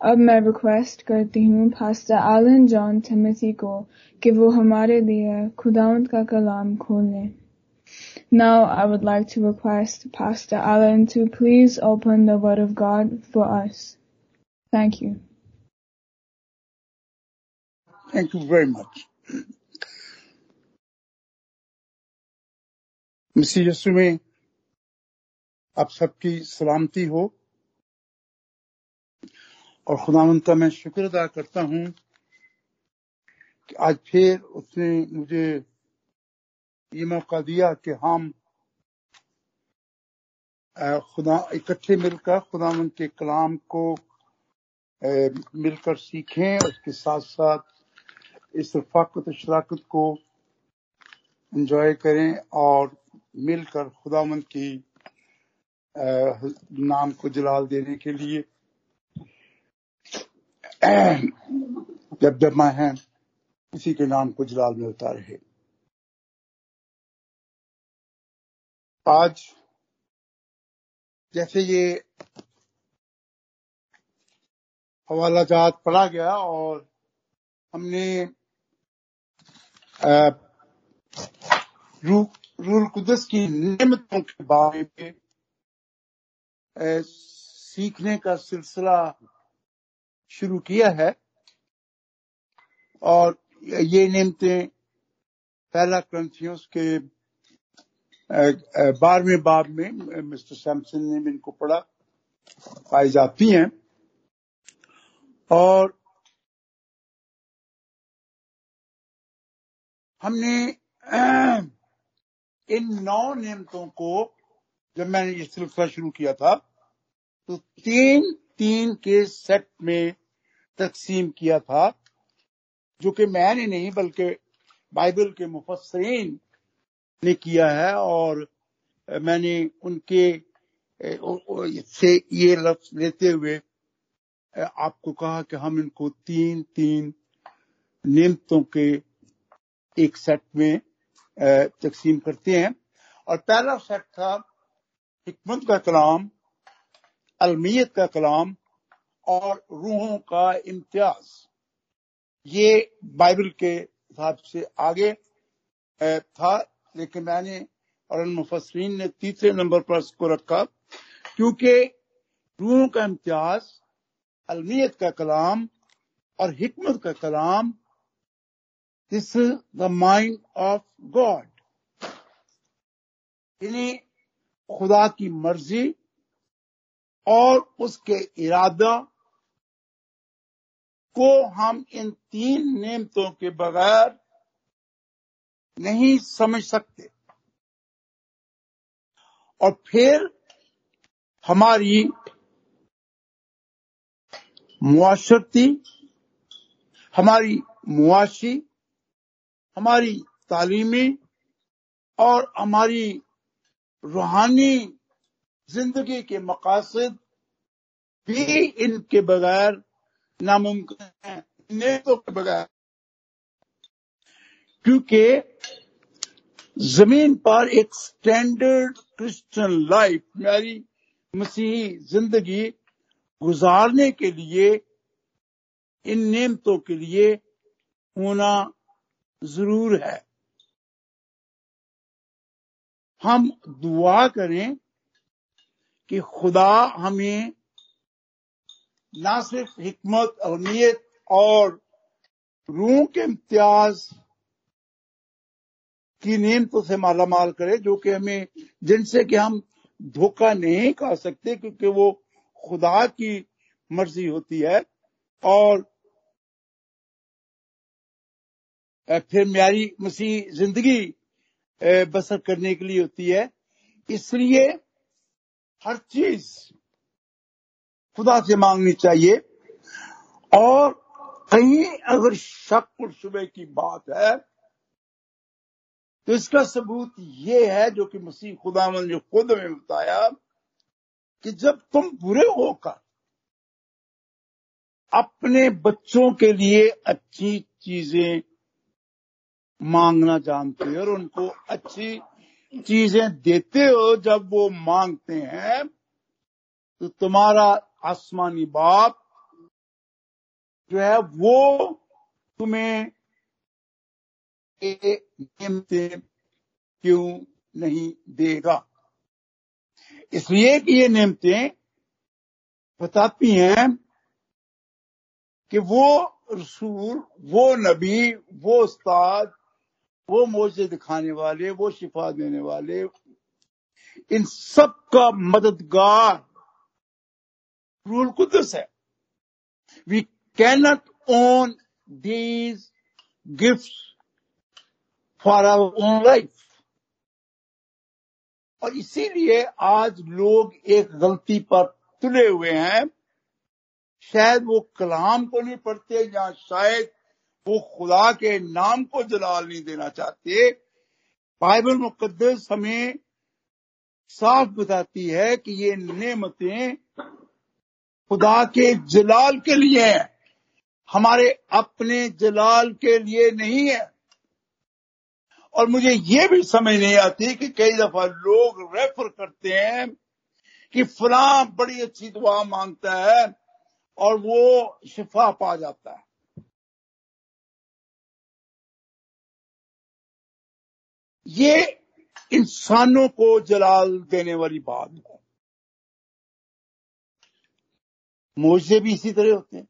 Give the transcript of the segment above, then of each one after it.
अब मैं रिक्वेस्ट करती हूँ पास्टर एलन जॉन टिमोथी को कि वो हमारे लिए खुदावंत का कलाम खोल Now I would like to request Pastor Alan to please open the Word of God for us. Thank you. Thank you very much. मसीह यीशु में आप सबकी सलामती हो और खुदावन का मैं शुक्र अदा करता हूँ कि आज फिर उसने मुझे ये मौका दिया कि हम खुदा, इकट्ठे मिलकर खुदावन के कलाम को मिलकर सीखें, उसके साथ साथ इस रफाकत शराकत को एंजॉय करें और मिलकर खुदावन की नाम को जलाल देने के लिए जब जब मैं है, इसी के नाम को जलाल मिलता रहे आज जैसे ये हवाला जात पढ़ा गया और हमने रूल कुदस की नियमतों के बारे में सीखने का सिलसिला शुरू किया है और ये नियमतें पहला ग्रंथियों के बारहवें बाब में मिस्टर सैमसन ने इनको पढ़ा, पाई जाती हैं। और हमने इन नौ नियमतों को जब मैंने ये सिलसिला शुरू किया था तो तीन तीन के सेट में तकसीम किया था, जो कि मैंने नहीं, बल्कि बाइबल के मुफसरीन ने किया है, और मैंने उनके से ये लफ्ज लेते हुए आपको कहा कि हम इनको तीन तीन नियमतों के एक सेट में तकसीम करते हैं। और पहला सेट था हिकमत का कलाम अलमियत का कलाम और रूहों का इम्तियाज़। ये बाइबल के हिसाब से आगे था, लेकिन मैंने और मुफसरीन ने तीसरे नंबर पर इसको रखा, क्योंकि रूहों का इम्तियाज़, अलमियत का कलाम और हिकमत का कलाम this is the mind of God यानी खुदा की मर्ज़ी और उसके इरादा को हम इन तीन नियमतों के बगैर नहीं समझ सकते। और फिर हमारी मुआशरती, हमारी मुआशी, हमारी तालीमी और हमारी रूहानी ज़िंदगी के मकासद भी इनके बगैर नामुमकिन है, नेतों के बगैर। क्योंकि ज़मीन पर एक स्टैंडर्ड क्रिश्चियन लाइफ मेरी मसीही ज़िंदगी गुजारने के लिए, इन नियमतों के लिए होना ज़रूर है। हम दुआ करें कि खुदा हमें ना सिर्फ़ हिकमत अहमियत और रूह के इम्तियाज़ की नियमतों से माला माल करे, जो कि हमें जिनसे कि हम धोखा नहीं खा सकते, क्योंकि वो खुदा की मर्ज़ी होती है। और फिर म्यारी मसीह ज़िंदगी बसर करने के लिए होती है। इसलिए हर चीज़ खुदा से मांगनी चाहिए। और कहीं अगर शक और शुबे की बात है तो इसका सबूत ये है, जो कि मसीह खुदा ने खुद में बताया, कि जब तुम बुरे होकर अपने बच्चों के लिए अच्छी चीज़ें मांगना जानते हो और उनको अच्छी चीज़ें देते हो, जब वो मांगते हैं तो तुम्हारा आसमानी बाप जो है, वो तुम्हें क्यों नहीं देगा? इसलिए कि ये नियमतें बताती हैं कि वो रसूल, वो नबी, वो उस्ताद वो मोजे दिखाने वाले, वो शिफा देने वाले, इन सब का मददगार रूल कुदस है। We cannot own these gift for our own life और इसीलिए आज लोग एक गलती पर तुले हुए हैं। शायद वो कलाम को नहीं पढ़ते, या शायद वो खुदा के नाम को जलाल नहीं देना चाहते। बाइबल मुकदस हमें साफ़ बताती है कि ये नेमतें खुदा के जलाल के लिए हैं। हमारे अपने जलाल के लिए नहीं है। और मुझे ये भी समझ नहीं आती कि कई दफ़ा लोग रेफर करते हैं कि फला बड़ी अच्छी दुआ माँगता है और वो शिफा पा जाता है। ये इंसानों को जलाल देने वाली बात है। मोजे भी इसी तरह होते हैं।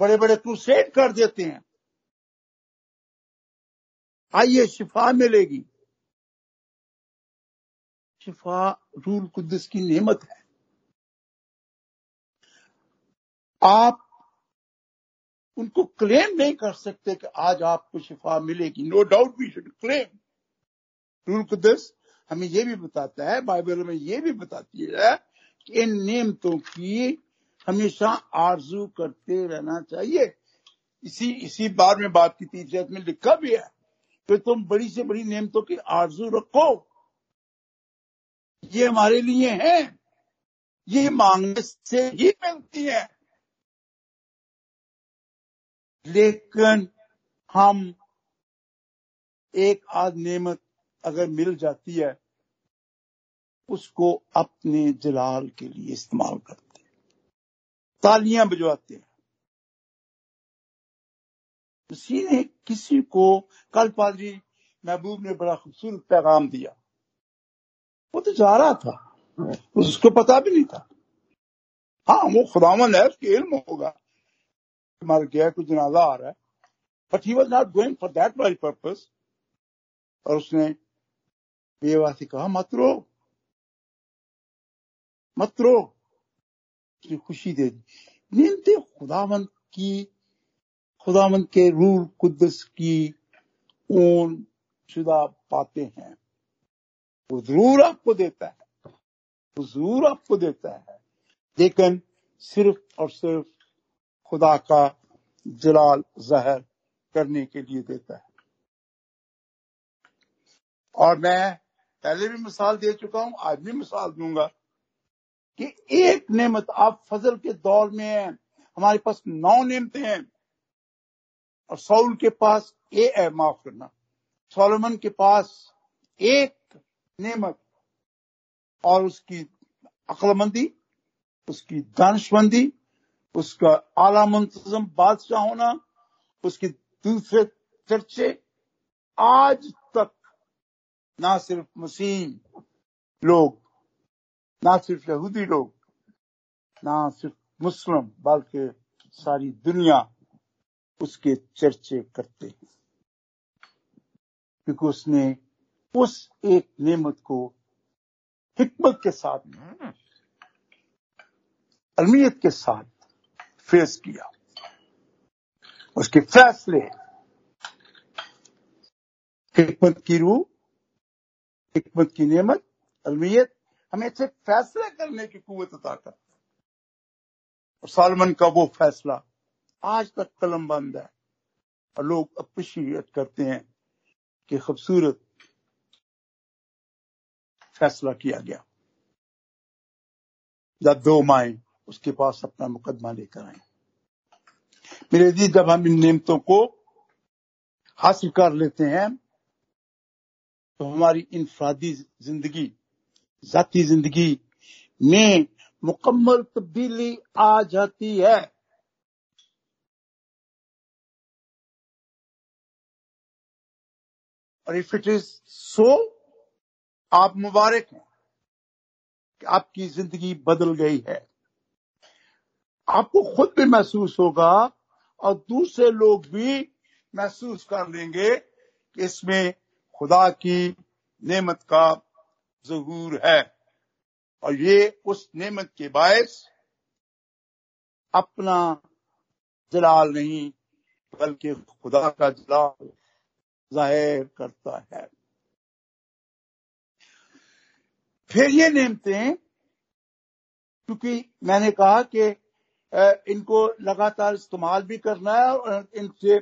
बड़े बड़े क्रूसेड कर देते हैं। आइए शिफा मिलेगी। शिफा रूल कुदस की नेमत है। आप उनको क्लेम नहीं कर सकते कि आज आपको शिफा मिलेगी। No doubt we should claim rule हमें ये भी बताता है बाइबल में ये भी बताती है कि इन नियमतों की हमेशा आरज़ू करते रहना चाहिए। इसी इसी बार में बात की तीसरे में लिखा भी है कि तुम बड़ी से बड़ी नियमतों की आरज़ू रखो। ये हमारे लिए है। ये मांगने से ही मिलती है। लेकिन हम एक आध नेमत अगर मिल जाती है, उसको अपने जलाल के लिए इस्तेमाल करते हैं। तालियाँ बजवाते हैं। किसी ने किसी को, कल पादरी महबूब ने बड़ा खूबसूरत पैगाम दिया। वो तो जा रहा था, उसको पता भी नहीं था। हाँ वो खुदावन है, उसके इल्म होगा। मर गया कुछ जनाजा आ रहा है but he was not going for that very purpose और उसने बेवा से कहा, मत रो मत रो खुशी दे दी। नींदे खुदावंत की, खुदावंत के रूल कुदस की ऊन शुदा पाते हैं। वो ज़रूर आपको देता है, वो ज़रूर आपको देता है। लेकिन सिर्फ़ और सिर्फ़ खुदा का जलाल जहर करने के लिए देता है। और मैं पहले भी मिसाल दे चुका हूँ, आज भी मिसाल दूँगा कि एक नेमत आप फजल के दौर में हैं, हमारे पास नौ नेमते हैं। और सऊल के पास ए है, माफ़ करना। सोलमन के पास एक नेमत और उसकी अक्लमंदी, उसकी दानशमंदी उसका आला मुंतजम बादशाह होना उसके दूसरे चर्चे आज तक ना सिर्फ़ मसीह लोग ना सिर्फ़ यहूदी लोग ना सिर्फ़ मुस्लिम बल्कि सारी दुनिया उसके चर्चे करते हैं। क्योंकि उसने उस एक नेमत को हिकमत के साथ अलमियत के साथ फेस किया। उसके फैसले। हिकमत की रूह, हिकमत की नेमत, अलमियत। हमें अच्छे फैसले करने की कुत अता करता और सालमन का वो फैसला आज तक कलम बंद है। और लोग अप्रिशिएट करते हैं कि खूबसूरत फैसला किया गया। दो माए उसके पास अपना मुकदमा लेकर आए। मेरे दीदी जब हम इन नियमतों को हासिल कर लेते हैं तो हमारी इनफरादी ज़िंदगी, जाती ज़िंदगी में मुकम्मल तब्दीली आ जाती है। और इफ़ इट इज़ सो आप मुबारक हैं कि आपकी ज़िंदगी बदल गई है। आपको खुद भी महसूस होगा और दूसरे लोग भी महसूस कर लेंगे कि इसमें खुदा की नेमत का जहूर है। और ये उस नेमत के बायस अपना जलाल नहीं, बल्कि खुदा का जलाल ज़ाहिर करता है। फिर ये नेमते, क्योंकि मैंने कहा कि इनको लगातार इस्तेमाल भी करना है और इनसे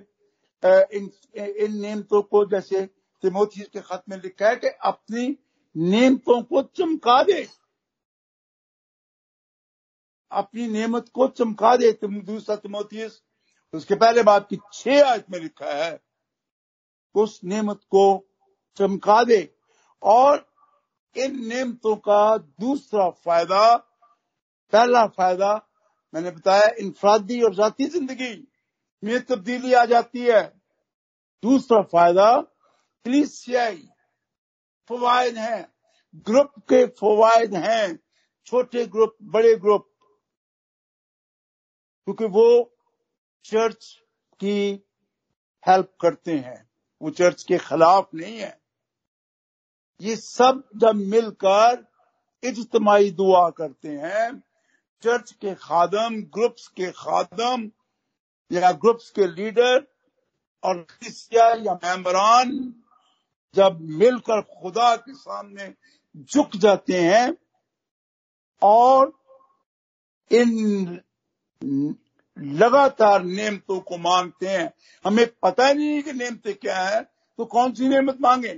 इन इन नियमतों को जैसे तिमोथी के खत में लिखा है कि अपनी नियमतों को चमका दे। अपनी नियमत को चमका दे, तुम, दूसरा तिमोथी उसके पहले बात की छह आज में लिखा है, उस नियमत को चमका दे और इन नियमतों का दूसरा फ़ायदा, पहला फ़ायदा मैंने बताया इंफरादी और जाती ज़िंदगी में तब्दीली आ जाती है। दूसरा फ़ायदा क्लिसियाई फवायद हैं। ग्रुप के फवायद हैं, छोटे ग्रुप, बड़े ग्रुप। क्योंकि वो चर्च की हेल्प करते हैं। वो चर्च के खिलाफ नहीं है। ये सब जब मिलकर इज्तमाही दुआ करते हैं चर्च के खादम, ग्रुप्स के खादम, या ग्रुप्स के लीडर और या मेम्बरान जब मिलकर खुदा के सामने झुक जाते हैं और इन लगातार नेमतों को मांगते हैं। हमें पता ही नहीं कि नेमते क्या है तो कौन सी नेमत मांगे?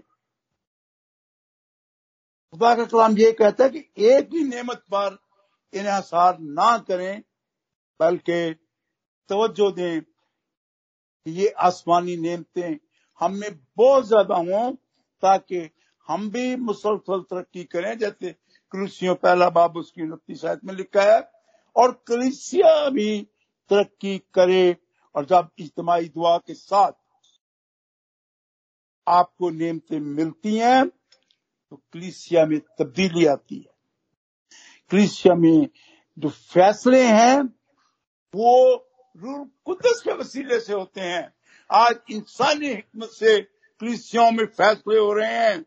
खुदा का कलाम ये कहता है कि एक ही नेमत पर इन्हसार ना करें, बल्कि तवज्जो दें ये आसमानी नेमतें हम बहुत ज़्यादा हों, ताकि हम भी मुसलसल तरक्की करें, जैसे कृषियों पहला बाब उसकी उनतीस शायद में लिखा है, और कलिसिया भी तरक्की करे, और जब इज्तमाही दुआ के साथ आपको नियमतें मिलती हैं तो क्लिसिया में तब्दीली आती है। क्लिसिया में जो फैसले हैं, वो रूल कुदस के वसीले से होते हैं। आज इंसानी हिकमत से क्लिसियाओं में फैसले हो रहे हैं।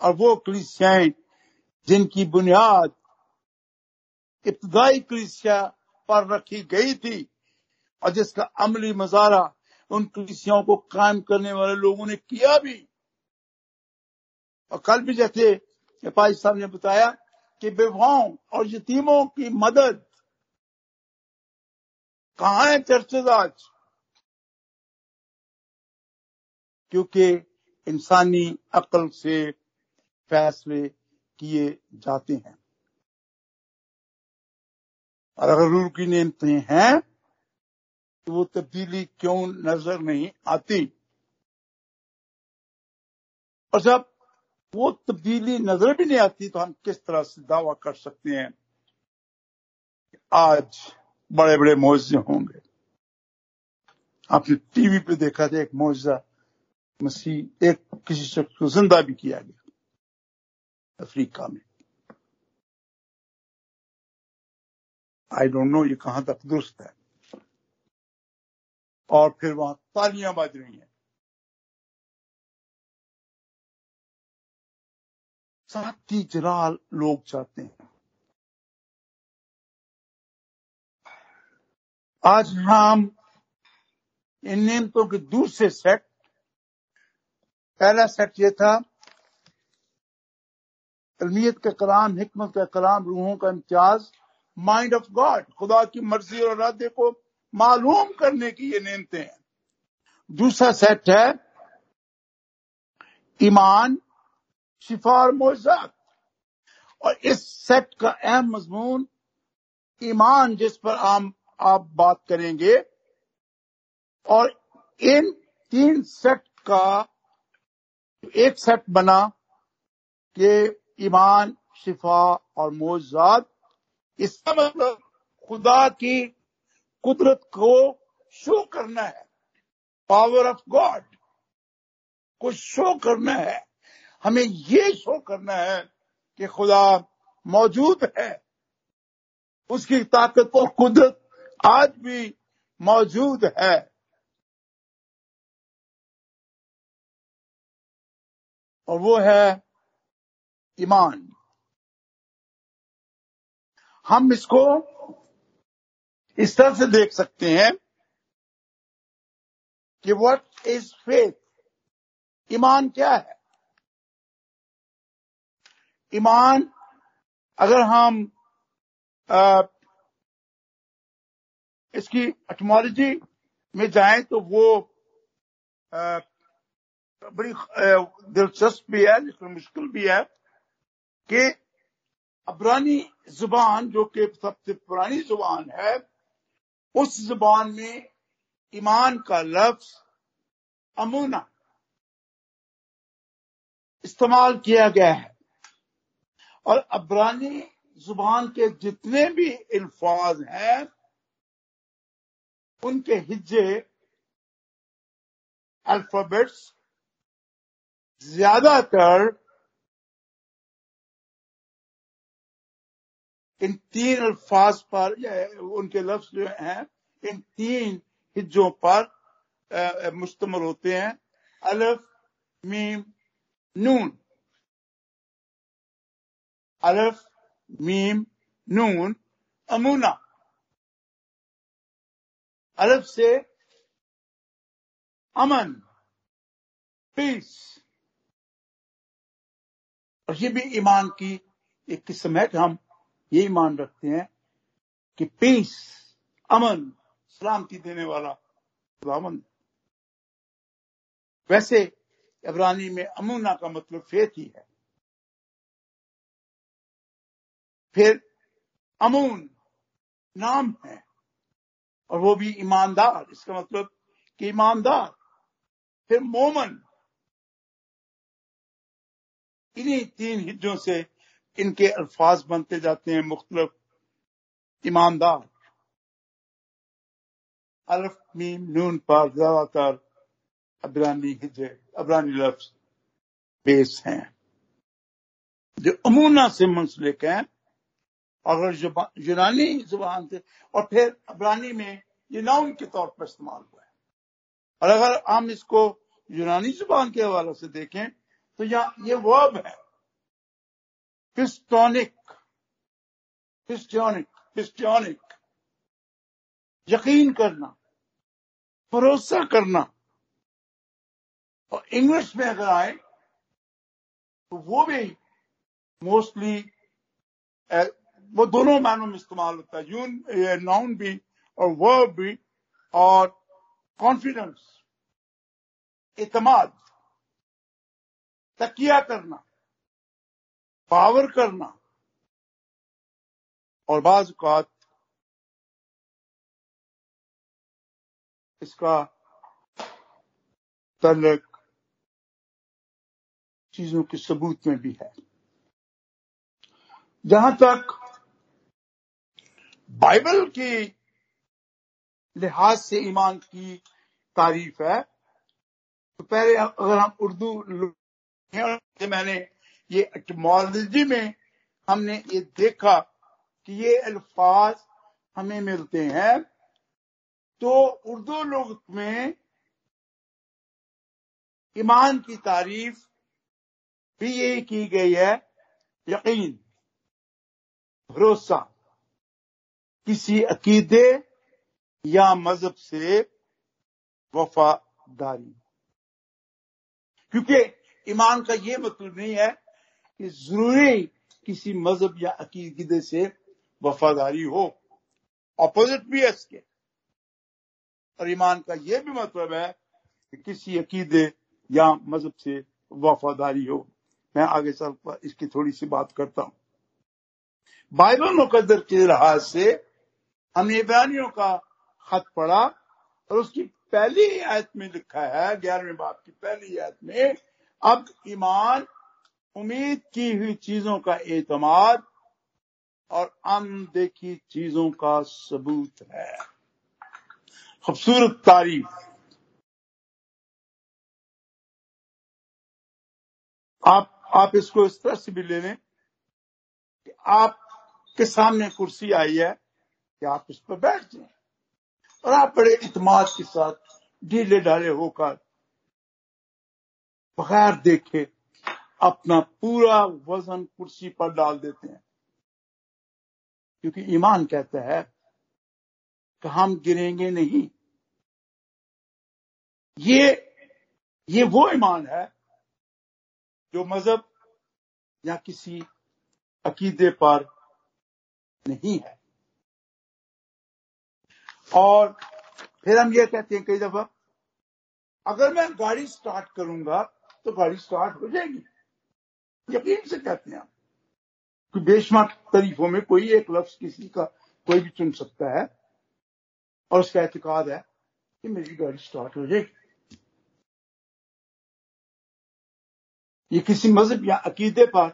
और वो क्लिसियाएँ जिनकी बुनियाद इब्तदाई क्लिसिया पर रखी गई थी और जिसका अमली मजारा उन कलिसियाओं को कायम करने वाले लोगों ने किया भी। और कल भी जैसे नेपाली साहब ने बताया कि विवाहों और यतीमों की मदद कहा है चर्चेज आज? क्योंकि इंसानी अकल से फैसले किए जाते हैं। और अगर रूल की नियमतें हैं तो वो तब्दीली क्यों नज़र नहीं आती? और जब वो तब्दीली नज़र भी नहीं आती तो हम किस तरह से दावा कर सकते हैं? आज बड़े बड़े मुआवजे होंगे। आपने टीवी पे देखा था, एक मुआवजा मसीह, एक किसी शख्स को ज़िंदा भी किया गया अफ्रीका में। आई डोंट नो ये कहाँ तक दुरुस्त है। और फिर वहाँ तालियाँ बज रही हैं। साथी जलाल लोग चाहते हैं। आज हम इन नियमतों के दूसरे सेट। पहला सेट ये था अलमियत का कलाम, हिकमत का कलाम, रूहों का इम्तियाज़ माइंड ऑफ़ गॉड खुदा की मर्ज़ी और इरादे को मालूम करने की ये नियमते हैं। दूसरा सेट है, ईमान शिफा और मोजात और इस सेट का अहम मजमून, ईमान जिस पर हम आप बात करेंगे, और इन तीन सेट का एक सेट बना कि ईमान, शिफा और मोजात इसका मतलब खुदा की कुदरत को शो करना है। पावर ऑफ़ गॉड को शो करना है। हमें ये शो करना है कि खुदा मौजूद है। उसकी ताकत और कुदरत आज भी मौजूद है। और वो है ईमान। हम इसको इस तरह से देख सकते हैं कि व्हाट इज़ फेथ ईमान क्या है? ईमान अगर हम आ, इसकी एटमोलॉजी में जाएँ तो वो आ, बड़ी दिलचस्प भी है लेकिन मुश्किल भी है कि अबरानी ज़ुबान जो कि सबसे पुरानी ज़ुबान है उस ज़ुबान में ईमान का लफ्ज अमूना इस्तेमाल किया गया है। और अबरानी ज़ुबान के जितने भी अल्फाज हैं, उनके हिज्जे अल्फाबेट्स ज़्यादातर इन तीन अल्फाज पर उनके लफ्ज जो हैं, इन तीन हिज्जों पर मुश्तमल होते हैं। अलफ, मीम, नून। अलफ मीम नून अमूना अलफ से अमन पीस और ये भी ईमान की एक किस्म है कि हम ये ईमान रखते हैं कि पीस अमन सलामती देने वाला खुदावन वैसे इब्रानी में अमूना का मतलब फेत ही है। फिर अमून नाम है और वो भी ईमानदार। इसका मतलब कि ईमानदार। फिर मोमन। इन्हीं तीन हिज्जों से इनके अल्फाज बनते जाते हैं, मुख्तलिफ़ ईमानदार। अल्फ, मीम, नून पर ज़्यादातर अबरानी हिजे अबरानी लफ्ज बेस हैं। जो अमूना से मुंसलिक हैं अगर यूनानी ज़ुबान से, और फिर अबरानी में ये नाउन के तौर पर इस्तेमाल हुआ है। और अगर हम इसको यूनानी ज़ुबान के हवाले से देखें तो यहाँ ये वर्ब है क्रिस्टोनिक क्रिस्टियोनिक क्रिस्टियोनिक यकीन करना, भरोसा करना। और इंग्लिश में अगर आए तो वो भी मोस्टली वो दोनों मानों में इस्तेमाल होता है। यून नाउन भी और वर्ब भी और कॉन्फिडेंस इतमाद, तकिया करना पावर करना और बाज इसका तलक चीज़ों के सबूत में भी है। जहाँ तक बाइबल के लिहाज से ईमान की तारीफ़ है। तो पहले अगर हम उर्दू मैंने ये एटमोलॉजी में हमने ये देखा कि ये अल्फाज हमें मिलते हैं तो उर्दू लोग में ईमान की तारीफ़ भी यही की गई है, यकीन, भरोसा। किसी अकीदे या मज़हब से वफादारी। क्योंकि ईमान का ये मतलब नहीं है कि ज़रूरी किसी मज़हब या अकीदे से वफादारी हो। अपोजिट भी है इसके। और ईमान का यह भी मतलब है कि किसी अकीदे या मज़हब से वफादारी हो। मैं आगे पर इसकी थोड़ी सी बात करता हूँ। बाइबल मुकदर के लिहाज से हमने इब्रानियों का खत पढ़ा और उसकी पहली आयत में लिखा है, ग्यारहवीं बाप की पहली आयत में, अब ईमान, उम्मीद की हुई चीज़ों का एतमाद और अनदेखी चीज़ों का सबूत है। खूबसूरत तारीफ़। आप आप इसको इस तरह से भी ले लें कि आपके सामने कुर्सी आई है कि आप इस पर बैठ जाए। और आप बड़े इतमाद के साथ ढीले ढाले होकर बगैर देखे अपना पूरा वज़न कुर्सी पर डाल देते हैं। क्योंकि ईमान कहता है कि हम गिरेंगे नहीं। ये ये वो ईमान है जो मज़हब या किसी अकीदे पर नहीं है। और फिर हम ये कहते हैं कई दफ़ा, अगर मैं गाड़ी स्टार्ट करूँगा तो गाड़ी स्टार्ट हो जाएगी। यकीन से कहते हैं आप कि बेशमार तरीफों में कोई एक लफ्ज किसी का कोई भी चुन सकता है और उसका एतकाद है कि मेरी गाड़ी स्टार्ट हो जाएगी। ये किसी मज़हब या अकीदे पर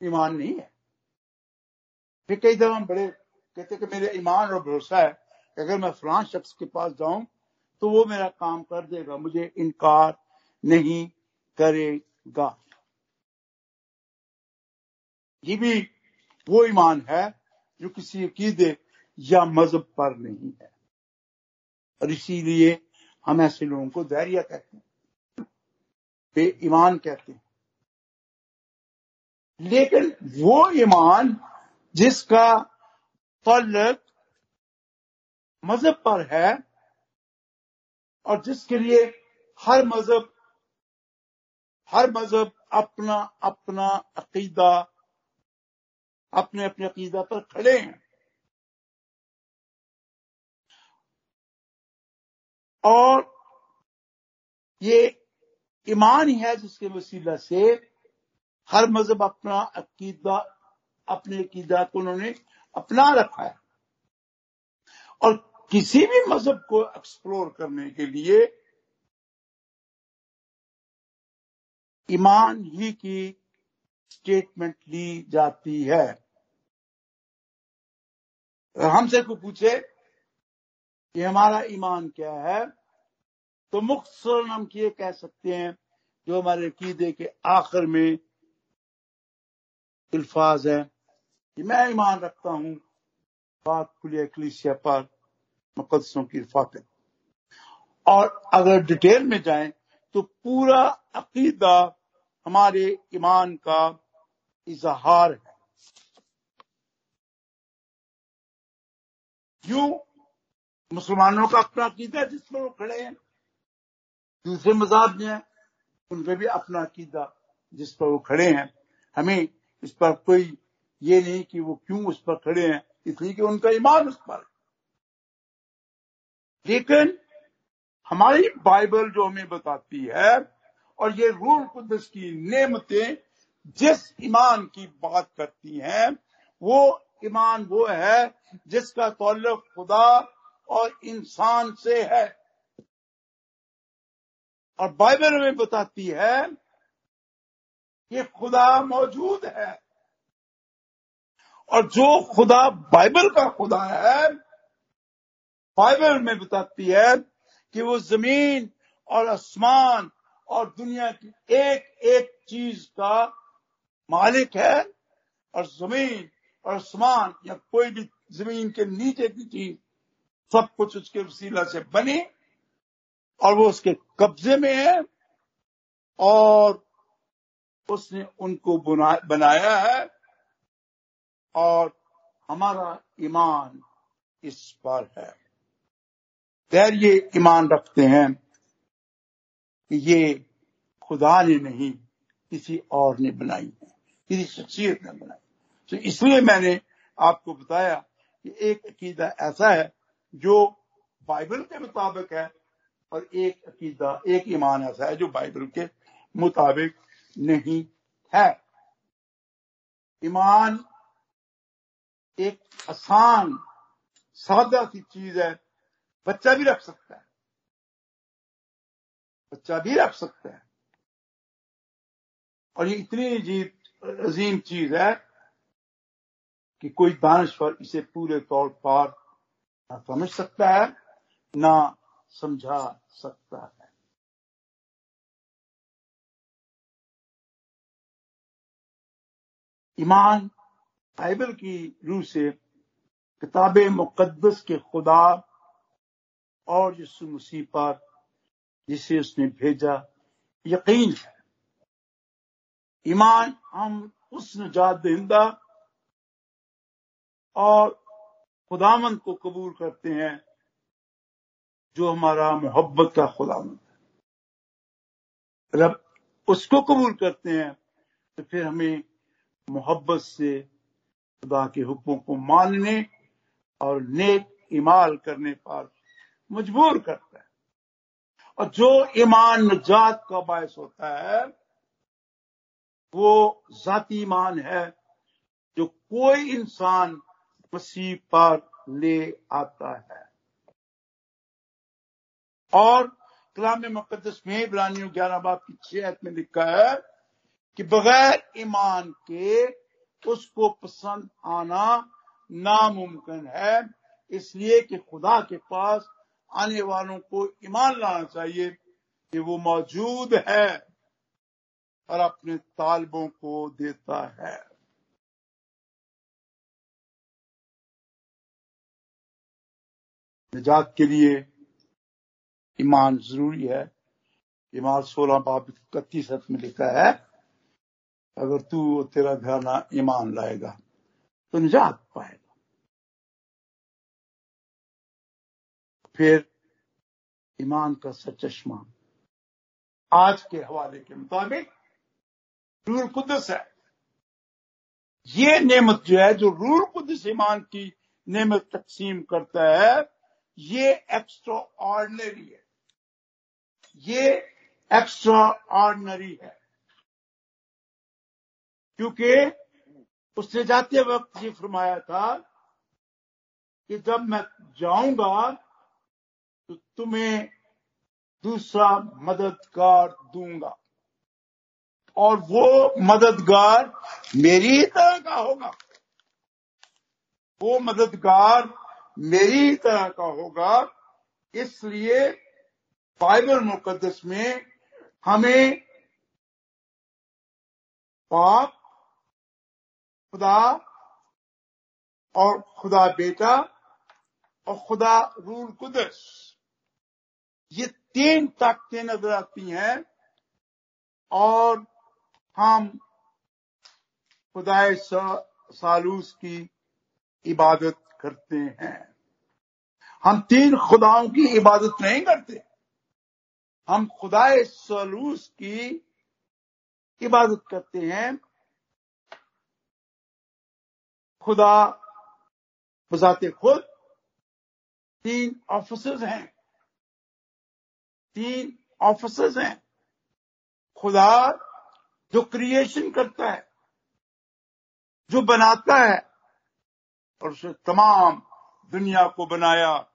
ईमान नहीं है। फिर कई दफ़ा हम बड़े कहते कि मेरे ईमान और भरोसा है अगर मैं फलां शख्स के पास जाऊँ तो वो मेरा काम कर देगा, मुझे इनकार नहीं करेगा। ये भी वो ईमान है जो किसी अकीदे या मज़हब पर नहीं है। और इसीलिए हम ऐसे लोगों को धैर्य कहते हैं बे ईमान कहते हैं। लेकिन वो ईमान जिसका तल्लक मज़हब पर है और जिसके लिए हर मज़हब हर मज़हब अपना अपना अकीदा अपने अपने अकीदा पर खड़े हैं। और ये ईमान ही है जिसके वसीला से हर मज़हब अपना अकीदा, अपने अकीदा को उन्होंने अपना रखा है। और किसी भी मज़हब को एक्सप्लोर करने के लिए ईमान ही की स्टेटमेंट ली जाती है। हमसे कोई पूछे कि हमारा ईमान क्या है? तो मुख्तर हम ये कह सकते हैं, जो हमारे अकीदे के आखिर में अल्फाज है। कि मैं ईमान रखता हूँ। बात खुली कलीसिया पर। मुकदसों की रफाकत और अगर डिटेल में जाए तो पूरा अकीदा हमारे ईमान का इजहार है। यूँ मुसलमानों का अपना अकीदा जिस पर वो खड़े हैं। दूसरे मजाब में है उनका भी अपना अकीदा जिस पर वो खड़े हैं। हमें इस पर कोई ये नहीं कि वो क्यों उस पर खड़े हैं, इसलिए कि उनका ईमान उस पर लेकिन हमारी बाइबल जो हमें बताती है और ये रूल कुदस की नेमतें जिस ईमान की बात करती हैं, वो ईमान वो है जिसका तौल्लुक खुदा और इंसान से है। और बाइबल में बताती है कि खुदा मौजूद है। और जो खुदा बाइबल का खुदा है बाइबल में बताती है कि वो ज़मीन और आसमान और दुनिया की एक एक चीज़ का मालिक है और ज़मीन और आसमान या कोई भी ज़मीन के नीचे की चीज़ सब कुछ उसके वसीला से बनी और वो उसके कब्जे में है और उसने उनको बनाया है और हमारा ईमान इस पर है। खैर ये ईमान रखते हैं कि ये खुदा ने नहीं, किसी और ने बनाई है, किसी शख्सियत ने बनाई तो इसलिए मैंने आपको बताया कि एक अकीदा ऐसा है जो बाइबल के मुताबिक है और एक अकीदा, एक ईमान ऐसा है जो बाइबल के मुताबिक नहीं है। ईमान एक आसान, सादा सी चीज़ है बच्चा भी रख सकता है। बच्चा भी रख सकता है। और ये इतनी अजीब, अजीम चीज़ है कि कोई दानश्वर इसे पूरे तौर पर ना समझ सकता है, ना समझा सकता है। ईमान बाइबल की रूह से किताब मुकद्दस के खुदा और यीशु मसीह पर जिसे उसने भेजा, यकीन है। ईमान हम उस नजात दहिंदा और खुदामंद को कबूल करते हैं जो हमारा मोहब्बत का खुदामंद है। रब उसको कबूल करते हैं तो फिर हमें मोहब्बत से खुदा के हुक्मों को मानने और नेक इमाल करने पर मजबूर करता है। और जो ईमान नजात का बायस होता है, वो जाती ईमान है जो कोई इंसान मसीह पर ले आता है। और कलाम मुकदस में इब्रानियों ग्यारह बाप की छह में लिखा है कि बगैर ईमान के उसको पसंद आना नामुमकिन है, इसलिए कि खुदा के पास आने वालों को ईमान लाना चाहिए कि वो मौजूद है और अपने तालबों को देता है। निजात के लिए ईमान ज़रूरी है। ईमान सोलह बाप इकतीस में लिखा है, अगर तू तेरा घराना ईमान लाएगा तो निजात पाएगा। फिर ईमान का सचश्मा। आज के हवाले के मुताबिक रूल कुदस है। ये नेमत जो है, जो रूल कुदस ईमान की नेमत तकसीम करता है, ये एक्स्ट्रा ऑर्डनरी है। ये एक्स्ट्रा ऑर्डनरी है। क्योंकि उसने जाते वक्त ये फरमाया था कि जब मैं जाऊँगा तो तुम्हें दूसरा मददगार दूँगा। और वो मददगार मेरी तरह का होगा। वो मददगार मेरी तरह का होगा। इसलिए बाइबल मुकदस में हमें पाप खुदा और खुदा बेटा और खुदा रूल कुदस ये तीन ताकतें नज़र आती हैं और हम खुदाए सालूस की इबादत करते हैं। हम तीन खुदाओं की इबादत नहीं करते। हम खुदाए सलूस की इबादत करते हैं। खुदा बजाते खुद तीन ऑफिसर्स हैं। तीन ऑफिसर्स हैं। खुदा जो क्रिएशन करता है, जो बनाता है, और उसने तमाम दुनिया को बनाया,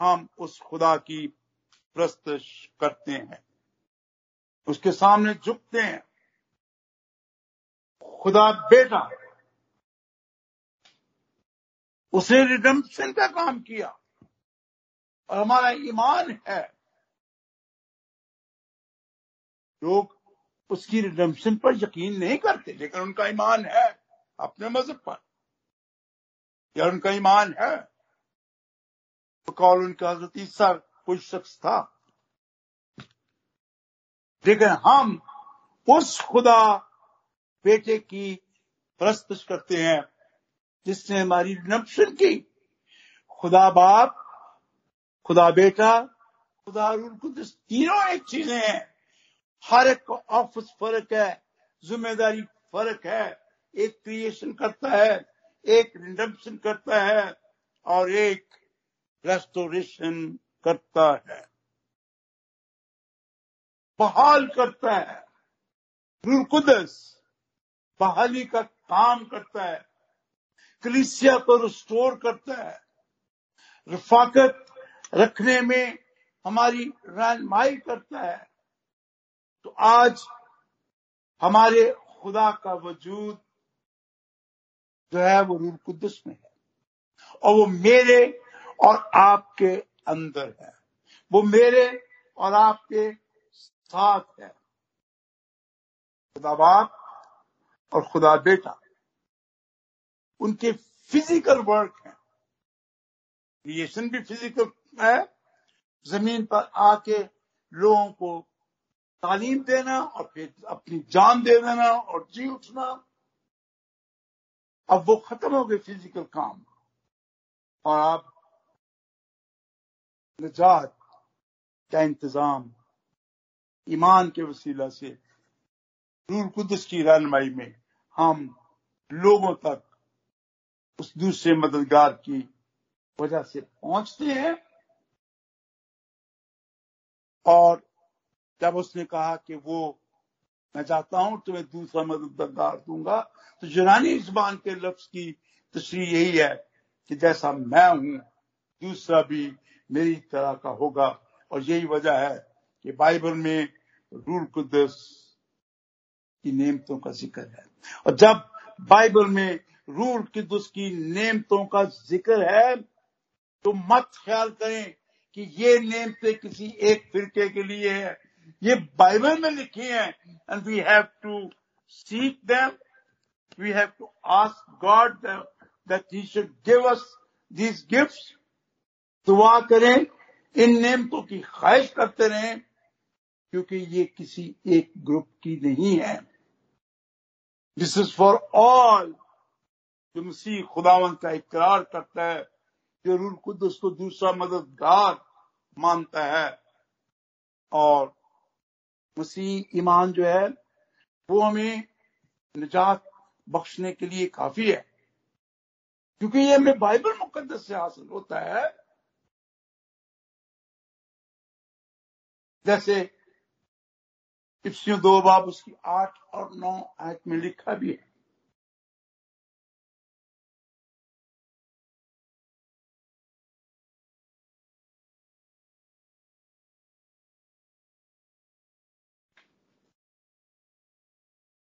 हम उस खुदा की प्रस्तुत करते हैं। उसके सामने झुकते हैं। खुदा बेटा, उसने रिडम्पशन का काम किया, और हमारा ईमान है। लोग उसकी रिडम्पशन पर यकीन नहीं करते, लेकिन उनका ईमान है, अपने मज़हब पर। या उनका ईमान है। तो कौल उनका हज़रत ईसा कोई शख्स था। लेकिन हम उस खुदा बेटे की प्रस्तुत करते हैं, जिसने हमारी नप्शन की। खुदा बाप, खुदा बेटा, खुदा तीनों एक चीज़ें हैं। हर एक ऑफ़िस फ़र्क है, ज़िम्मेदारी फ़र्क है। एक क्रिएशन करता है, एक रिडम्पशन करता है और एक रेस्टोरेशन करता है। बहाल करता है। रुलकुदस बहाली का काम करता है। कलिसिया को रिस्टोर करता है। रफाकत रखने में हमारी रहनमाई करता है। तो आज हमारे खुदा का वजूद जो है वो रूल कुदस में है। और वो मेरे और आपके अंदर है। वो मेरे और आपके साथ है। खुदा बाप और खुदा बेटा, उनके फ़िज़िकल वर्क है। क्रिएशन भी फ़िज़िकल है। ज़मीन पर आके लोगों को तालीम देना और फिर अपनी जान दे देना और जी उठना। अब वो खत्म हो गए फ़िज़िकल काम। और आप निजात का इंतज़ाम ईमान के वसीला से रूल कुदस की रहनमाई में हम लोगों तक उस दूसरे मददगार की वजह से पहुँचते हैं। और जब उसने कहा कि वो, मैं चाहता हूँ, तुम्हें दूसरा मददगार दूँगा तो यूनानी जबान के लफ्ज की तशरी यही है कि जैसा मैं हूँ, दूसरा भी मेरी तरह का होगा। और यही वजह है कि बाइबल में रूल कुदस की नेमतों का ज़िक्र है। और जब बाइबल में रूल कुदस की नेमतों का ज़िक्र है तो मत ख्याल करें कि ये नेमते किसी एक फिरके के लिए है। ये बाइबल में लिखी है and we have to seek them we have to ask God that he should give us these gifts दुआ करें, इन नेमतों की ख्वाहिश करते रहें, क्योंकि ये किसी एक ग्रुप की नहीं है। दिस इज़ फॉर ऑल जो मसीह खुदावन का इकरार करता है, जो रूल खुद उसको दूसरा मददगार मानता है, और मसीह ईमान जो है, वो हमें निजात बख्शने के लिए काफ़ी है। क्योंकि ये हमें बाइबल मुकदस से हासिल होता है। जैसे इफ्सियों दो बाब उसकी आठ और नौ आयत में लिखा भी है।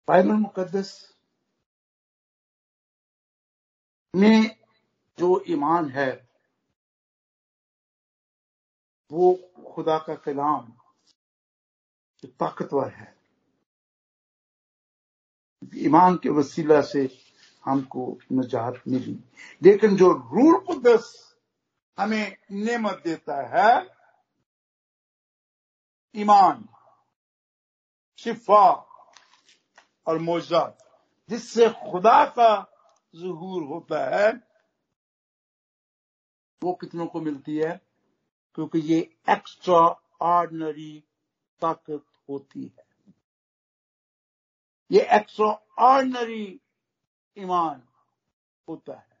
बाइबल मुकदस में जो ईमान है, वो खुदा का कलाम जो ताकतवर है। ईमान के वसीला से हमको नजात मिली। लेकिन जो रूल कुदस हमें नेमत देता है, ईमान, शिफा और मोजात जिससे खुदा का जहूर होता है, वो कितनों को मिलती है? क्योंकि ये एक्स्ट्रा ऑर्डनरी ताकत होती है। ये एक्स्ट्रा ऑर्डनरी ईमान होता है,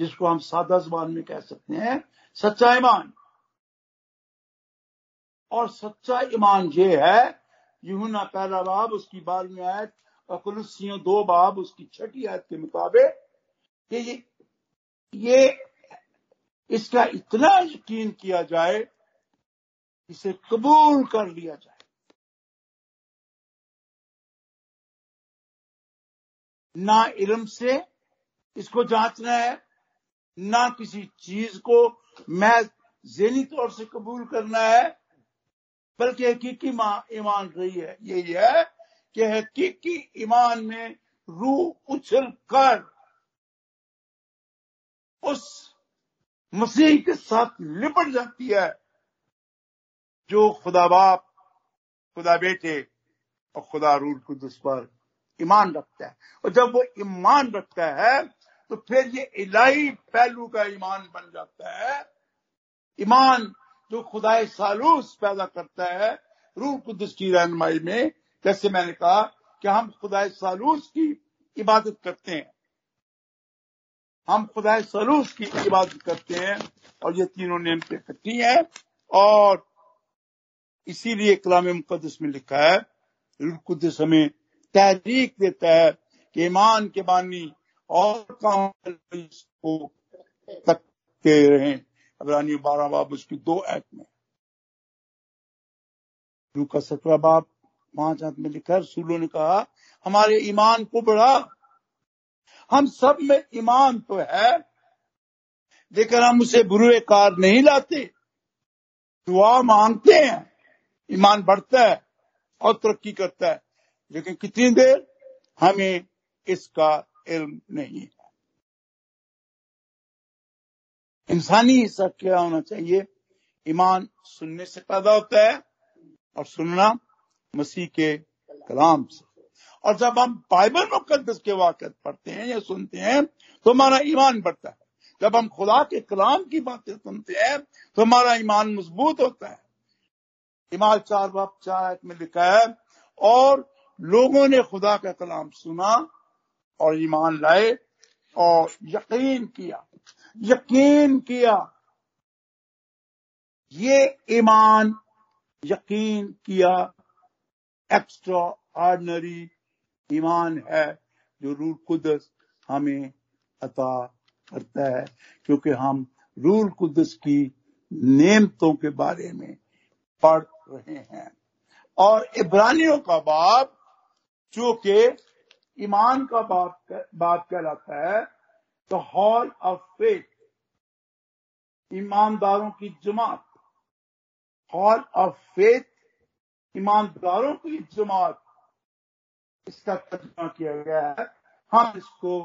जिसको हम सादा जबान में कह सकते हैं, सच्चा ईमान। और सच्चा ईमान ये है यूना पहला बाब, उसकी बारहवीं आयत, और कुलसियों दो बाब, उसकी छठी आयत के मुताबिक ये ये इसका इतना यकीन किया जाए, इसे कबूल कर लिया जाए। ना इल्म से इसको जांचना है, ना किसी चीज़ को मैं जेनी तौर से कबूल करना है बल्कि हकीकी ईमान रही है। यही है कि हकीकी ईमान में रूह उछल कर उस मसीह के साथ लिपट जाती है, जो खुदा बाप, खुदा बेटे और खुदा रूल कुदस पर ईमान रखता है। और जब वो ईमान रखता है तो फिर ये इलाही पहलू का ईमान बन जाता है। ईमान जो खुदाए सालूस पैदा करता है, रूह कुदस की रहनमाई में, जैसे मैंने कहा कि हम खुदाए सालूस की इबादत करते हैं। हम खुदाए सलूस की इबादत करते हैं और ये तीनों नेम पे इकट्ठी है और इसीलिए कलाम मुकदस में लिखा है, रूह कुदस हमें तहरीक देता है कि ईमान के बानी और काम को तकते रहें। अबरानी बारह बाब उसकी दो ऐप में। लू का सत्रह बाब पाँच हाथ में लिखा रसूलों ने कहा, हमारे ईमान को बढ़ा। हम सब में ईमान तो है, लेकिन हम उसे बुरे कार नहीं लाते। दुआ मांगते हैं, ईमान बढ़ता है और तरक्की करता है। लेकिन कितनी देर? हमें इसका इल्म नहीं। है इंसानी हिस्सा क्या होना चाहिए? ईमान सुनने से पैदा होता है और सुनना मसीह के कलाम से। और जब हम बाइबल मुकदस के वाकत पढ़ते हैं या सुनते हैं तो हमारा ईमान बढ़ता है। जब हम खुदा के कलाम की बातें सुनते हैं तो हमारा ईमान मज़बूत होता है। ईमान चार बाप चार में लिखा है, और लोगों ने खुदा का कलाम सुना और ईमान लाए और यकीन किया। यकीन किया। ये ईमान यकीन किया। एक्स्ट्रा ऑर्डनरी ईमान है जो रूल कुदस हमें अता करता है, क्योंकि हम रूल कुदस की नेमतों के बारे में पढ़ रहे हैं। और इब्रानियों का बाप जो कि ईमान का, बाप बात कहलाता है द हॉल ऑफ़ फेथ ईमानदारों की जमात। हॉल ऑफ़ फेथ ईमानदारों की जमात। इसका तर्जमा किया गया है। हम इसको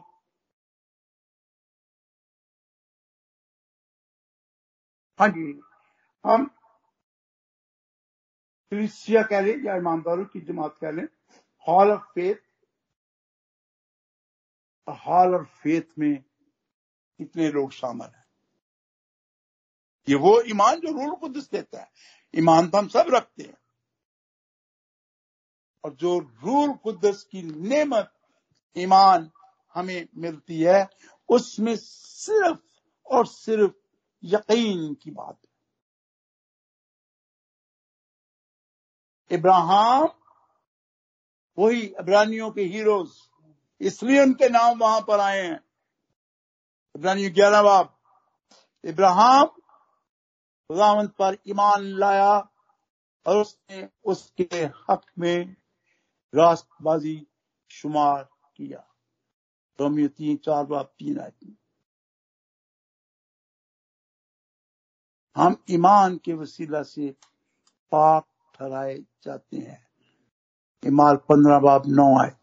हाँ जी, हम क्रिसिया कह लें या ईमानदारों की जमात कह लें। Hall of faith hall of faith में कितने लोग शामिल हैं? ये वो ईमान जो रूल कुदस देता है, ईमान तो हम सब रखते हैं। और जो रूल कुदस की नेमत, ईमान हमें मिलती है, उसमें सिर्फ़ और सिर्फ़ यकीन की बात है। इब्राहिम, वही अब्रानियों के हीरोज, इसलिए उनके नाम वहाँ पर आए हैं। इब्रानी ग्यारह बाप। इब्राहिम खुदावंत पर ईमान लाया और उसने उसके हक में रास्तबाजी शुमार किया। रोमियो तीन, चार बाप, तीन आती हम ईमान के वसीला से पाक ठहराए जाते हैं। ईमान पंद्रह बाप, नौ आए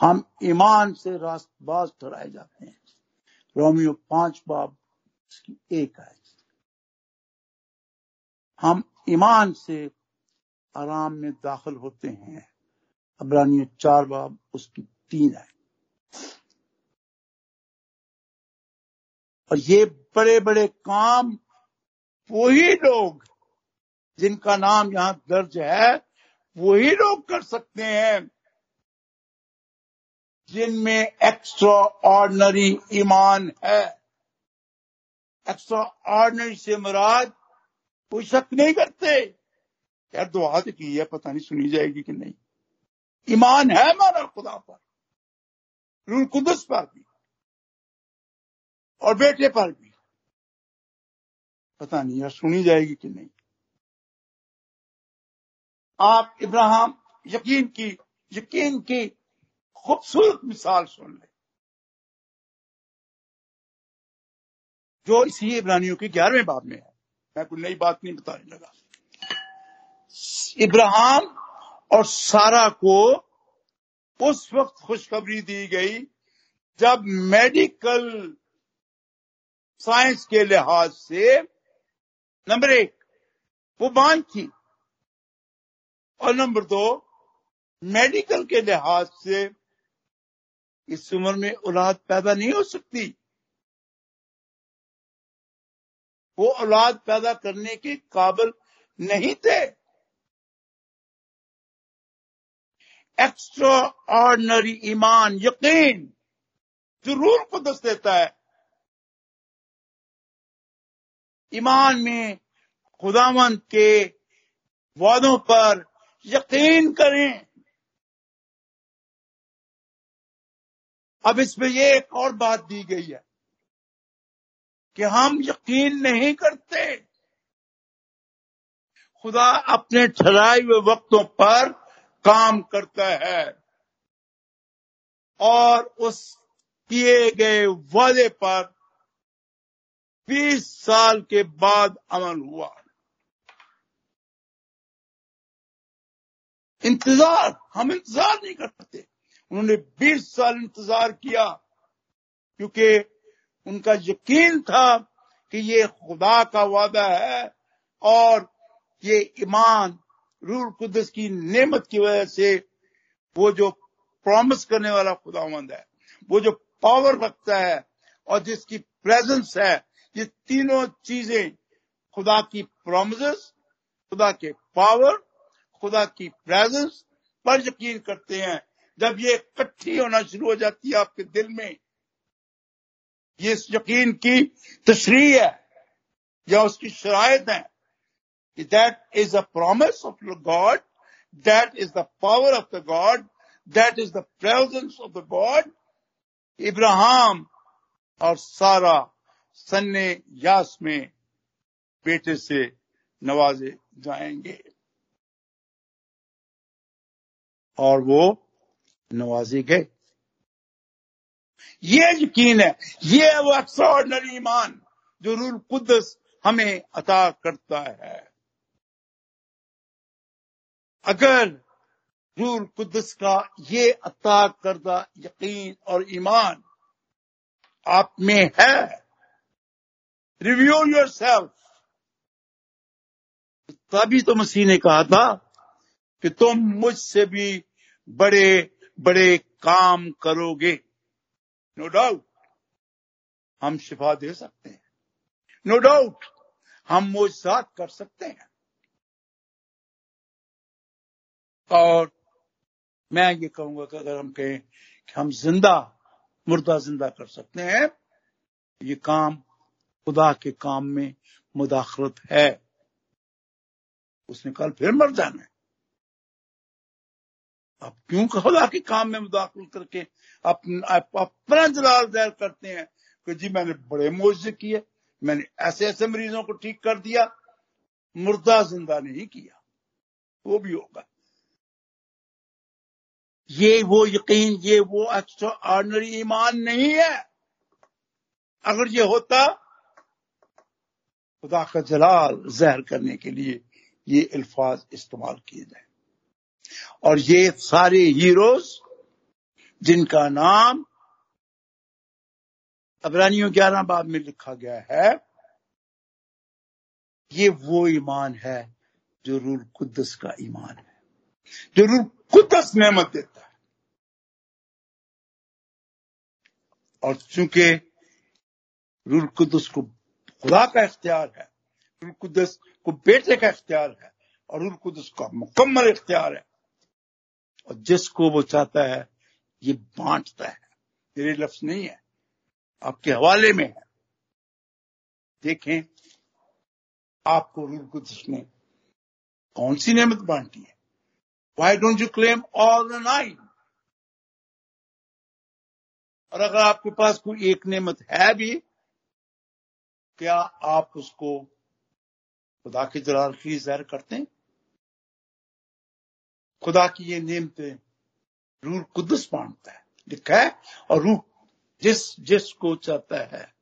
हम ईमान से रास्तबाज ठहराए जाते हैं। रोमियो पाँच बाब उसकी एक है। हम ईमान से आराम में दाखिल होते हैं। अबरानी चार बाब उसकी तीन है। और ये बड़े बड़े काम वही लोग जिनका नाम यहाँ दर्ज है, वही लोग कर सकते हैं। जिनमें एक्स्ट्रा ऑर्डनरी ईमान है। एक्स्ट्रा ऑर्डनरी से मुराद कोई शक नहीं करते। यार दुआ तो की है, पता नहीं सुनी जाएगी कि नहीं। ईमान है हमारा खुदा पर रूल कुदस पर भी और बेटे पर भी। पता नहीं यार, सुनी जाएगी कि नहीं। आप इब्राहिम, यकीन की यकीन की खूबसूरत मिसाल सुन ले। जो इसी इब्रानियों के ग्यारहवें बाब में है। मैं कोई नई बात नहीं बताने लगा। इब्राहिम और सारा को उस वक्त खुशखबरी दी गई जब मेडिकल साइंस के लिहाज से, नंबर एक, वो बांझ थी। और नंबर दो, मेडिकल के लिहाज से इस उम्र में औलाद पैदा नहीं हो सकती। वो औलाद पैदा करने के काबिल नहीं थे। एक्स्ट्रा ऑर्डनरी ईमान, यकीन ज़रूर को दस देता है। ईमान में खुदावंत के वादों पर यकीन करें। अब इसमें ये एक और बात दी गई है कि हम यकीन नहीं करते। खुदा अपने ठहराए हुए वक्तों पर काम करता है और उस किए गए वादे पर 20 साल के बाद अमल हुआ। इंतज़ार, हम इंतज़ार नहीं करते। उन्होंने 20 साल इंतज़ार किया, क्योंकि उनका यकीन था कि ये खुदा का वादा है और ये ईमान रूल कुदस की नेमत की वजह से वो जो प्रॉमिस करने वाला खुदावंद है, वो जो पावर रखता है और जिसकी प्रेजेंस है, ये तीनों चीज़ें खुदा की प्रोमिस खुदा के पावर खुदा की प्रेजेंस पर यकीन करते हैं। जब ये इकट्ठी होना शुरू हो जाती है आपके दिल में, ये इस यकीन की तशरी है, या उसकी शरायत है, कि that is the promise of God that is the power of the God that is the presence of the God Ibrahim और सारा सन्ने यास में बेटे से नवाजे जाएँगे। और वो नवाजे गए। ये यकीन है, ये वो एक्स्ट्रॉर्डनरी ईमान जो रूल कुदस हमें अता करता है। अगर रूल कुदस का ये अता करदा यकीन और ईमान आप में है रिव्यू योर सेल्फ तभी तो मसीह ने कहा था कि तुम मुझसे भी बड़े बड़े काम करोगे। नो no डाउट हम शिफा दे सकते हैं। नो no डाउट हम मोजात कर सकते हैं। और मैं ये कहूँगा कि अगर हम कहें कि हम ज़िंदा, मुर्दा ज़िंदा कर सकते हैं, ये काम खुदा के काम में मुदाखलत है। उसने कल फिर मर जाना है। अब क्यों खुदा के काम में मुदाखल करके अपना जलाल ज़ाहिर करते हैं कि जी मैंने बड़े मुआवजे किए, मैंने ऐसे ऐसे मरीजों को ठीक कर दिया, मुर्दा ज़िंदा नहीं किया। वो भी होगा। ये वो यकीन, ये वो एक्स्ट्रा ऑर्डनरी ईमान नहीं है। अगर ये होता, खुदा का जलाल जहर करने के लिए ये अल्फाज इस्तेमाल किए जाए। और ये सारे हीरोज जिनका नाम अबरानियों ग्यारह बाब में लिखा गया है, ये वो ईमान है जो रूल कुद्दस का ईमान है, जो रूल कुद्दस नेमत देता है। और चूँकि रूल कुद्दस को खुदा का इख्तियार है रूल कुद्दस को बेटे का इख्तियार है, और रूल कुद्दस का मुकम्मल इख्तियार है और जिसको वो चाहता है, ये बांटता है। मेरे लफ्ज नहीं है। आपके हवाले में है। देखें, आपको रूल कुद्दस ने कौन सी नेमत बांटी है? Why don't you claim all the nine और अगर आपके पास कोई एक नेमत है भी, क्या आप उसको खुदा की जलाल की जहर करते हैं? खुदा की ये नेमतें रूह कुदस बांटता है, लिखा है, और रूह जिस, जिसको चाहता है,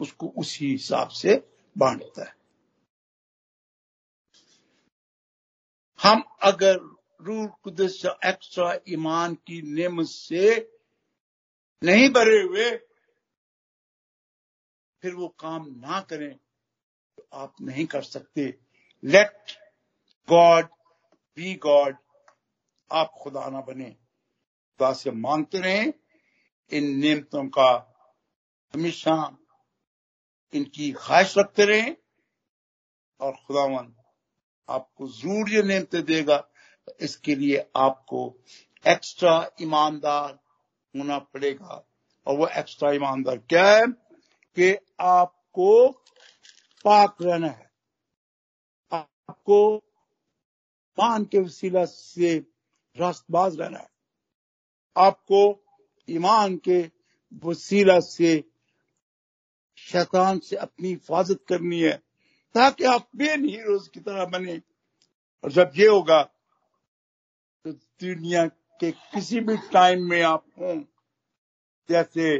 उसको उसी हिसाब से बांटता है। हम अगर रूह कुदस एक्स्ट्रा ईमान की नेमत से नहीं भरे हुए, फिर वो काम ना करें तो आप नहीं कर सकते। लेट गॉड बी गॉड आप खुदा ना बने। खुदा से मांगते रहें। इन नियमतों का हमेशा इनकी ख्वाहिश रखते रहें। और खुदावन आपको ज़रूर ये नियमतें देगा। इसके लिए आपको एक्स्ट्रा ईमानदार होना पड़ेगा। और वो एक्स्ट्रा ईमानदार क्या है? कि आपको पाक रहना है। आपको मान के वसीला से रास्तबाज रहना है। आपको ईमान के वसीला से शैतान से अपनी हिफाजत करनी है, ताकि आप बेन हीरोज की तरह बने। और जब ये होगा तो दुनिया के किसी भी टाइम में आप हों, जैसे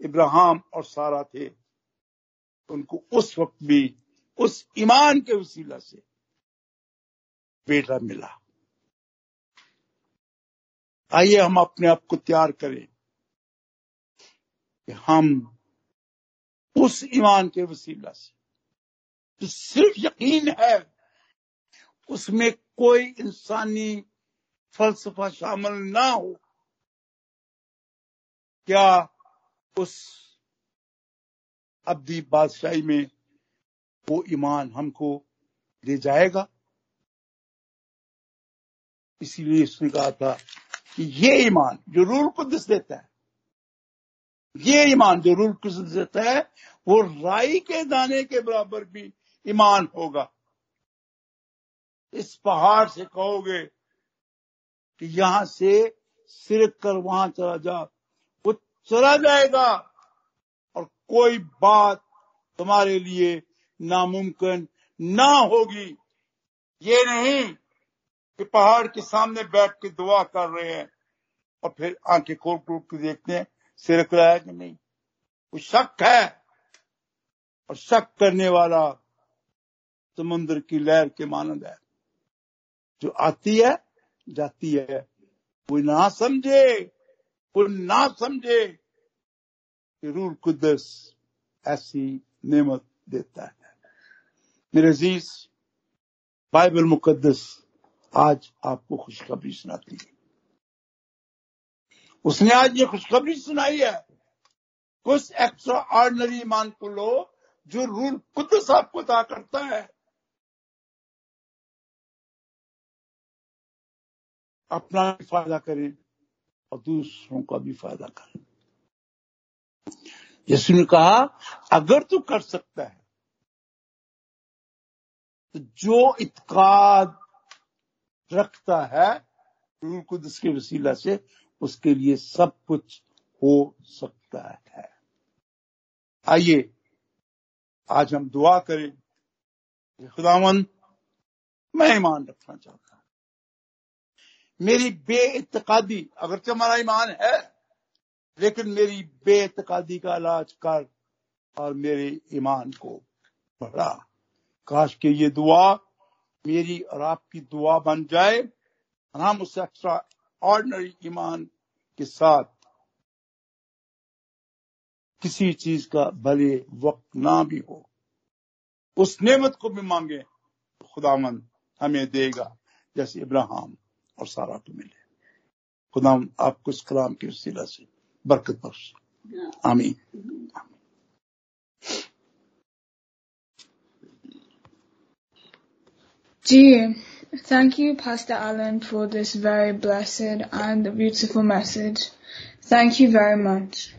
इब्राहिम और सारा थे, उनको उस वक्त भी, उस ईमान के वसीला से बेटा मिला। आइए हम अपने आप को तैयार करें कि हम उस ईमान के वसीला से, जो सिर्फ़ यकीन है, उसमें कोई इंसानी फलसफा शामिल ना हो। क्या उस अब्दी बादशाही में वो ईमान हमको दे जाएगा? इसीलिए उसने कहा था कि ये ईमान जो रूल कुदस देता है, ये ईमान जो रूल कुदस देता है, वो राई के दाने के बराबर भी ईमान होगा। इस पहाड़ से कहोगे कि यहाँ से सिर कर वहाँ चला जा, वो चला जाएगा। और कोई बात तुम्हारे लिए नामुमकिन ना होगी। ये नहीं कि पहाड़ के सामने बैठ के दुआ कर रहे हैं और फिर आँखें खोल खोल के देखते हैं सिरक रहा है कि नहीं? वो शक है। और शक करने वाला समुद्र की लहर के मानंद है। जो आती है, जाती है। कोई ना समझे कोई ना समझे कि रूल कुदस ऐसी नेमत देता है। मेरे अज़ीज़, बाइबल मुकद्दस आज आपको खुशखबरी सुनाती है। उसने आज ये खुशखबरी सुनाई है। कुछ एक्स्ट्रा ऑर्डनरी ईमान को लो, जो रूल कुदस आपको अदा करता है। अपना भी फ़ायदा करें और दूसरों का भी फ़ायदा करें। यीशु ने कहा, अगर तू कर सकता है तो जो इतकाद रखता है रूल कुदस के वसीला से उसके लिए सब कुछ हो सकता है। आइए, आज हम दुआ करें। खुदावन, मैं ईमान रखना चाहता हूँ। मेरी अगर हमारा ईमान है, लेकिन मेरी बेतकादी का इलाज कर और मेरे ईमान को बढ़ा। काश के ये दुआ मेरी और आपकी दुआ बन जाए। और हम उस एक्स्ट्रा ऑर्डनरी ईमान के साथ किसी चीज़ का भले वक्त ना भी हो, उस नेमत को भी मांगे, खुदामंद हमें देगा, जैसे इब्राहिम और सारा को मिले। खुदाम, आपको इस कलाम के वसीला से बरकत बख्श। आमीन। Gee, thank you, Pastor Allen, for this very blessed and beautiful message. Thank you very much.